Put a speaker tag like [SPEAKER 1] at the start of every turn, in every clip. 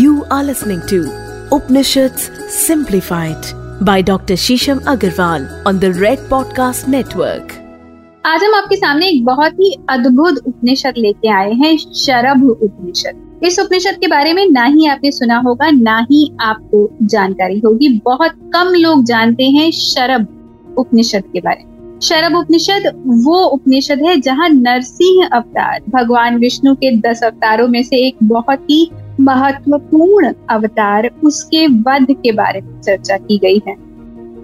[SPEAKER 1] You are listening to Upanishads Simplified by Dr. Shisham Agarwal on the Red Podcast Network.
[SPEAKER 2] आज हम आपके सामने एक बहुत ही अद्भुत उपनिषद लेके आए हैं, शरभ उपनिषद इस उपनिषद के बारे में ना ही आपने सुना होगा, ना ही आपको जानकारी होगी बहुत कम लोग जानते हैं शरभ उपनिषद के बारे में शरभ उपनिषद वो उपनिषद है जहाँ नरसिंह अवतार, भगवान विष्णु के दस अवतारों में से एक बहुत ही महत्वपूर्ण अवतार उसके वध के बारे में चर्चा की गई है।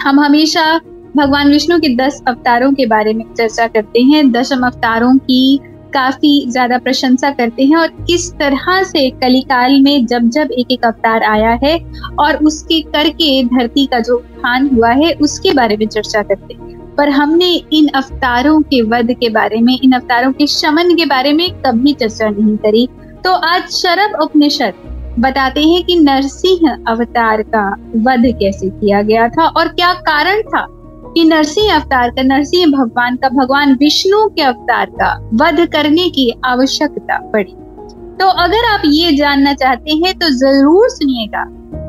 [SPEAKER 2] हम हमेशा भगवान विष्णु के दस अवतारों के बारे में चर्चा करते हैं, दशम अवतारों की काफ़ी ज़्यादा प्रशंसा करते हैं और किस तरह से कलिकाल में जब जब एक एक अवतार आया है और उसके करके धरती का जो उत्थान हुआ है, उसके बारे में चर्चा करते हैं। पर हमने इन अवतारों के वध के बारे में, इन अवतारों के शमन के बारे में कभी चर्चा नहीं करी। तो आज शरद उपनिषद बताते हैं कि नरसिंह अवतार का वध कैसे किया गया था और क्या कारण था कि नरसिंह अवतार का, नरसिंह भगवान का, भगवान विष्णु के अवतार का वध करने की आवश्यकता पड़ी। तो अगर आप ये जानना चाहते हैं तो ज़रूर सुनिएगा।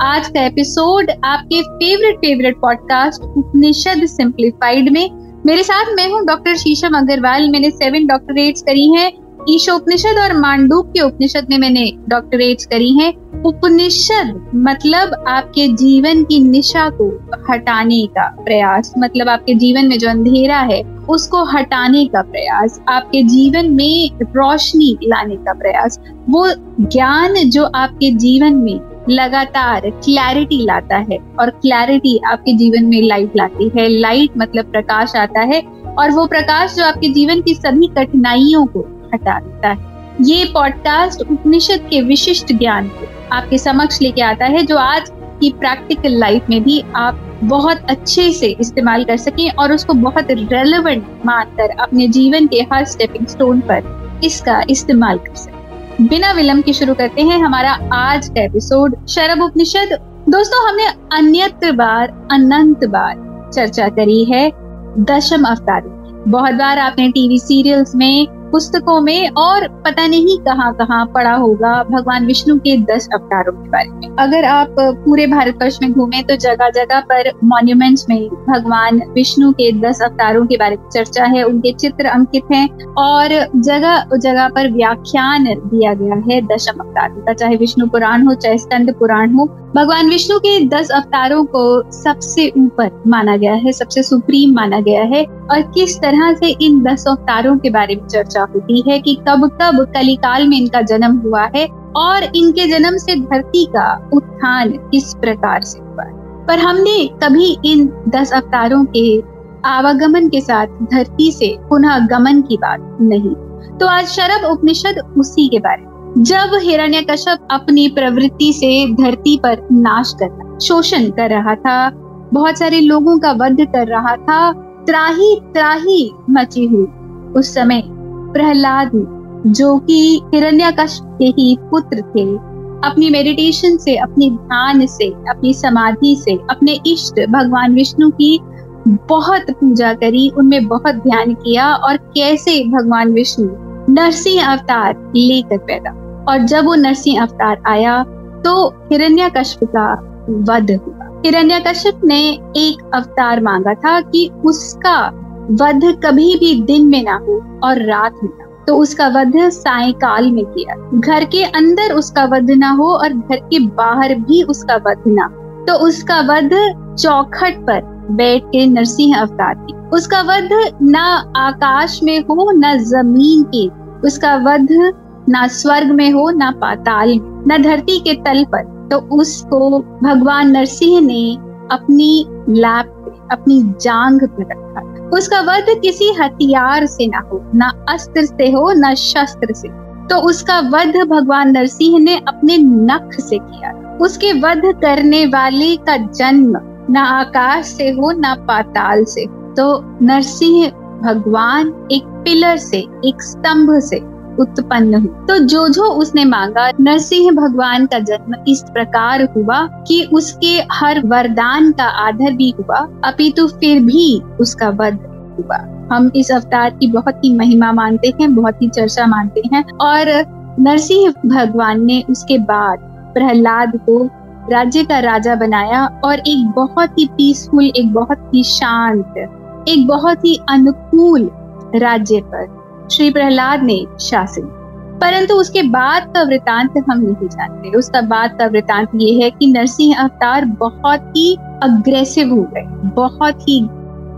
[SPEAKER 2] आज का एपिसोड आपके favourite favourite podcast Upanishad simplified में। मेरे साथ मैं हूँ डॉक्टर शीशम अग्रवाल। मैंने सेवन डॉक्टरेट्स करी हैं। ईशोपनिषद और मांडूक के उपनिषद में मैंने डॉक्टरेट करी है। उपनिषद मतलब आपके जीवन की निशा को हटाने का प्रयास। मतलब आपके जीवन में जो अंधेरा है, उसको हटाने का प्रयास। आपके जीवन में रोशनी लाने का प्रयास। वो ज्ञान जो आपके जीवन में लगातार क्लैरिटी लाता है और क्लैरिटी आपके जीवन में लाइट लाती है। लाइट मतलब प्रकाश आता है और वो प्रकाश जो आपके जीवन की सभी कठिनाइयों को हटा देता है। ये पॉडकास्ट उपनिषद के विशिष्ट ज्ञान को आपके समक्ष लेके आता है, जो आज की प्रैक्टिकल लाइफ में भी आप बहुत अच्छे से इस्तेमाल कर सकें और उसको बहुत रेलेवेंट मानकर अपने जीवन के हर स्टेपिंग स्टोन पर इसका इस्तेमाल कर सकें। बिना विलंब के शुरू करते हैं हमारा आज का एपिसोड शरब उपनिषद। दोस्तों, हमने अन्यत्र बार, अनंत बार चर्चा करी है दशम अवतारों बहुत बार आपने टीवी सीरियल्स में पुस्तकों में और पता नहीं कहाँ कहाँ पढ़ा होगा भगवान विष्णु के दस अवतारों के बारे में। अगर आप पूरे भारतवर्ष में घूमे तो जगह जगह पर मॉन्यूमेंट्स में भगवान विष्णु के दस अवतारों के बारे में चर्चा है, उनके चित्र अंकित हैं और जगह जगह पर व्याख्यान दिया गया है दशम अवतारों का, चाहे विष्णु पुराण हो, चाहे स्कंद पुराण हो। भगवान विष्णु के दस अवतारों को सबसे ऊपर माना गया है, सबसे सुप्रीम माना गया है। और किस तरह से इन दस अवतारों के बारे में चर्चा होती है कि कब कब कलिकाल में इनका जन्म हुआ है और इनके जन्म से धरती का उत्थान किस प्रकार से हुआ है। पर हमने कभी इन दस अवतारों के आवागमन के साथ धरती से पुनः गमन की बात नहीं। तो आज शरब उपनिषद उसी के बारे में। जब हिरण्यकश्यप अपनी प्रवृत्ति से धरती पर नाश करना शोषण कर रहा था, बहुत सारे लोगों का वध कर रहा था त्राही त्राही मची हुई। उस समय प्रहलाद, जो कि हिरण्यकश्यप के ही पुत्र थे, अपनी मेडिटेशन से, अपनी ध्यान से, अपनी समाधि से, अपने इष्ट भगवान विष्णु की बहुत पूजा करी, उनमें बहुत ध्यान किया और कैसे भगवान विष्णु नरसिंह अवतार लेकर पैदा। और जब वो नरसिंह अवतार आया तो हिरण्यकश्यप का वध हुआ। हिरण्यकश्यप ने एक अवतार मांगा था कि उसका वध कभी भी दिन में ना हो और रात में ना तो उसका वध सायकाल में किया। घर के अंदर उसका वध ना हो और घर के बाहर भी उसका वध ना तो उसका वध चौखट पर बैठ के नरसिंह अवतार की। उसका वध ना आकाश में हो, ना ज़मीन के। उसका वध ना स्वर्ग में हो, ना पाताल में। ना धरती के तल पर। तो उसको भगवान नरसिंह ने अपनी लैप, अपनी जांग पे रखा। उसका वध किसी हथियार से ना हो, ना अस्त्र से हो, ना शस्त्र से तो उसका वध भगवान नरसिंह ने अपने नख से किया। उसके वध करने वाले का जन्म ना आकाश से हो, ना पाताल से तो नरसिंह भगवान एक पिलर से, एक स्तंभ से उत्पन्न हुई। तो जो जो उसने मांगा, नरसिंह भगवान का जन्म इस प्रकार हुआ कि उसके हर वरदान का आदर भी हुआ, अपितु फिर भी उसका वध हुआ। हम इस अवतार की बहुत ही महिमा मानते हैं, बहुत ही चर्चा मानते हैं और नरसिंह भगवान ने उसके बाद प्रहलाद को राज्य का राजा बनाया और एक बहुत ही पीसफुल एक बहुत ही शांत, एक बहुत ही अनुकूल राज्य पर श्री प्रहलाद ने शासन। परंतु उसके बाद का वृतांत हम नहीं जानते। उसका बाद का वृतांत ये है कि नरसिंह अवतार बहुत ही अग्रेसिव हो गए, बहुत ही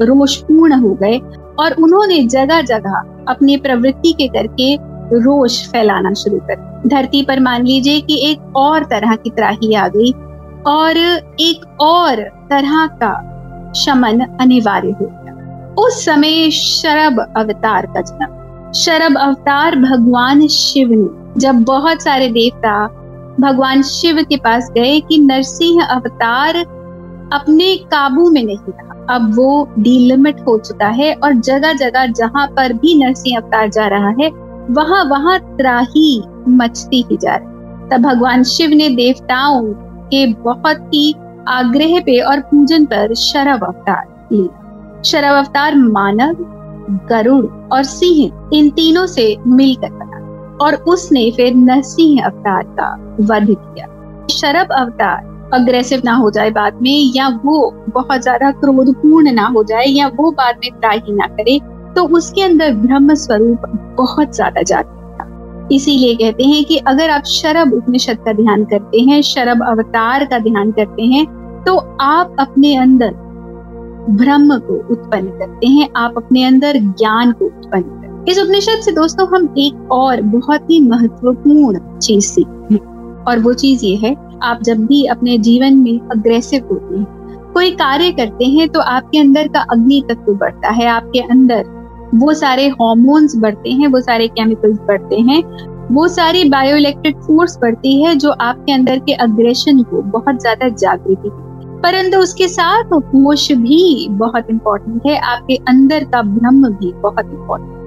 [SPEAKER 2] रोषपूर्ण हो गए और उन्होंने जगह जगह अपनी प्रवृत्ति के करके रोष फैलाना शुरू कर धरती पर मान लीजिए कि एक और तरह की त्राही आ गई और एक और तरह का शमन अनिवार्य हो गया। उस समय शरब अवतार का जन्म शरब अवतार भगवान शिव ने जब बहुत सारे देवता भगवान शिव के पास गए कि नरसिंह अवतार अपने काबू में नहीं रहा। अब वो डिलिमिट हो चुका है और जगह जगह जहाँ पर भी नरसिंह अवतार जा रहा है, वहाँ वहाँ त्राही मचती ही जा रही तब भगवान शिव ने देवताओं के बहुत ही आग्रह पे और पूजन पर शरब अवतार लिया। शरब अवतार मानव गरुड़ और सिंह इन तीनों से मिलकर बना। और उसने फिर नरसिंह अवतार का वध किया। शरब अवतार अग्रेसिव ना हो जाए बाद में, या वो बहुत ज़्यादा क्रोधपूर्ण ना हो जाए, या वो बाद में त्राही ना करे तो उसके अंदर ब्रह्म स्वरूप बहुत ज़्यादा जाता इसीलिए कहते हैं कि अगर आप शरब उपनिषद का ध्यान करते हैं शरब अवतार का ध्यान करते हैं तो आप अपने अंदर ब्रह्म को उत्पन्न करते हैं, आप अपने अंदर ज्ञान को उत्पन्न इस उपनिषद से दोस्तों, हम एक और बहुत ही महत्वपूर्ण चीज़ सीखते हैं। और वो चीज़ ये है, आप जब भी अपने जीवन में अग्रेसिव होते हैं, कोई कार्य करते हैं तो आपके अंदर का अग्नि तत्व बढ़ता है, आपके अंदर वो सारे हॉर्मोन्स बढ़ते हैं, वो सारे केमिकल्स बढ़ते हैं, वो सारी बायो इलेक्ट्रिक फोर्स बढ़ती है, जो आपके अंदर के अग्रेशन को बहुत ज़्यादा जागृति परंतु उसके साथ होश भी बहुत इम्पोर्टेंट है। आपके अंदर का ब्रह्म भी बहुत इम्पोर्टेंट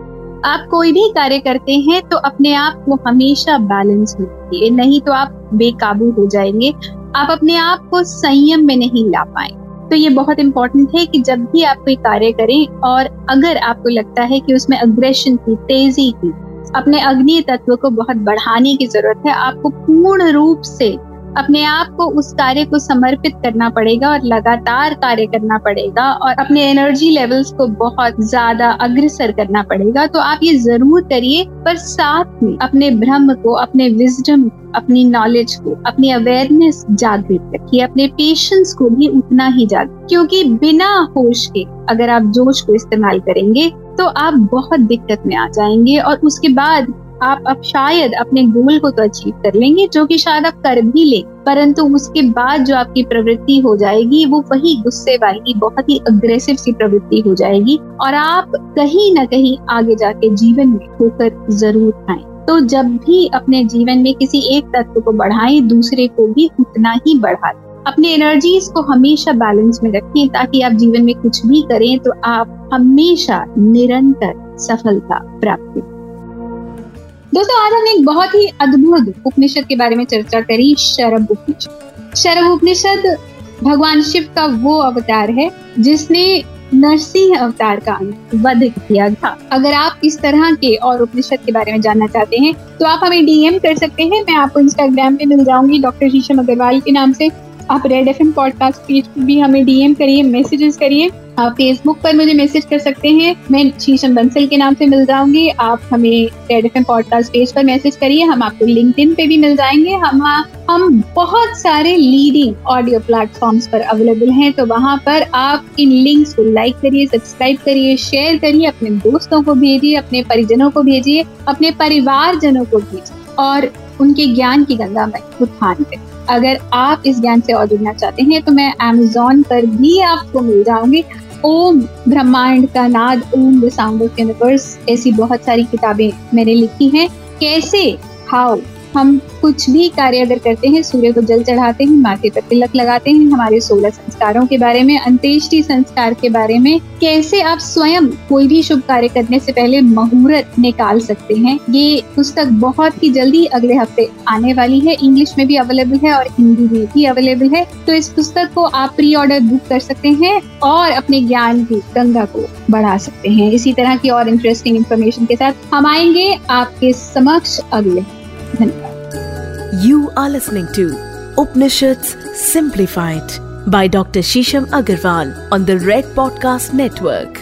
[SPEAKER 2] आप कोई भी कार्य करते हैं तो अपने आप को हमेशा बैलेंस रखिए। नहीं तो आप बेकाबू हो जाएँगे। आप अपने आप को संयम में नहीं ला पाए तो ये बहुत इंपॉर्टेंट है कि जब भी आप कोई कार्य करें और अगर आपको लगता है कि उसमें अग्रेशन की, तेज़ी की, अपने अग्नि तत्व को बहुत बढ़ाने की ज़रूरत है, आपको पूर्ण रूप से अपने आप को उस कार्य को समर्पित करना पड़ेगा और लगातार कार्य करना पड़ेगा और अपने एनर्जी लेवल्स को बहुत ज़्यादा अग्रसर करना पड़ेगा। तो आप ये ज़रूर करिए, पर साथ में अपने ब्रह्म को, अपने विजडम अपनी नॉलेज को, अपनी अवेयरनेस जागृत रखिए। अपने पेशेंस को भी उतना ही जागृत क्योंकि बिना होश के अगर आप जोश को इस्तेमाल करेंगे तो आप बहुत दिक्कत में आ जाएँगे और उसके बाद आप अब शायद अपने गोल को तो अचीव कर लेंगे, जो कि शायद आप कर भी ले, परंतु उसके बाद जो आपकी प्रवृत्ति हो जाएगी, वो वही गुस्से वाली, बहुत ही अग्रेसिव सी प्रवृत्ति हो जाएगी और आप कहीं ना कहीं आगे जाके जीवन में होकर ज़रूर आए। तो जब भी अपने जीवन में किसी एक तत्व को बढ़ाएँ, दूसरे को भी उतना ही बढ़ा अपने एनर्जीज को हमेशा बैलेंस में रखें, ताकि आप जीवन में कुछ भी करें तो आप हमेशा निरंतर सफलता प्राप्त करें। दोस्तों, आज हमने एक बहुत ही अद्भुत उपनिषद के बारे में चर्चा करी शरब उपनिषद। शरब उपनिषद भगवान शिव का वो अवतार है, जिसने नरसिंह अवतार का वध किया था। अगर आप इस तरह के और उपनिषद के बारे में जानना चाहते हैं तो आप हमें डीएम कर सकते हैं। मैं आपको इंस्टाग्राम पे मिल जाऊँगी, डॉक्टर शीशम अग्रवाल के नाम से। आप रेड एफएम पॉडकास्ट पेज पर भी हमें डीएम करिए मैसेजेस करिए। आप फेसबुक पर मुझे मैसेज कर सकते हैं। मैं शीशम बंसल के नाम से मिल जाऊँगी। आप हमें रेड एफ़ पॉडकास्ट पेज पर मैसेज करिए। हम आपको लिंक्डइन पे भी मिल जाएँगे। हम हम बहुत सारे लीडिंग ऑडियो प्लेटफॉर्म्स पर अवेलेबल हैं। तो वहाँ पर आप इन लिंक्स को लाइक करिए सब्सक्राइब करिए शेयर करिए, अपने दोस्तों को भेजिए, अपने परिजनों को भेजिए, अपने परिवारजनों को भेजिए और उनके ज्ञान की गंगा में उत्थान करिए। अगर आप इस ज्ञान से और जुड़ना चाहते हैं तो मैं अमेजोन पर भी आपको मिल जाऊँगी। ओम ब्रह्मांड का नाद, Om the sound of universe ऐसी बहुत सारी किताबें मैंने लिखी हैं। कैसे? हाउ हम कुछ भी कार्य अगर करते हैं, सूर्य को जल चढ़ाते हैं माथे पर तिलक लगाते हैं, हमारे सोलह संस्कारों के बारे में, अंत्येष्टि संस्कार के बारे में, कैसे आप स्वयं कोई भी शुभ कार्य करने से पहले मुहूर्त निकाल सकते हैं, ये पुस्तक बहुत ही जल्दी अगले हफ़्ते आने वाली है। इंग्लिश में भी अवेलेबल है और हिंदी में भी अवेलेबल है। तो इस पुस्तक को आप प्री ऑर्डर बुक कर सकते हैं और अपने ज्ञान की गंगा को बढ़ा सकते हैं। इसी तरह की और इंटरेस्टिंग इन्फॉर्मेशन के साथ हम आएँगे आपके समक्ष अगले धन्यवाद
[SPEAKER 1] You are listening to Upanishads Simplified by Dr. Shisham Agarwal on the Red Podcast Network.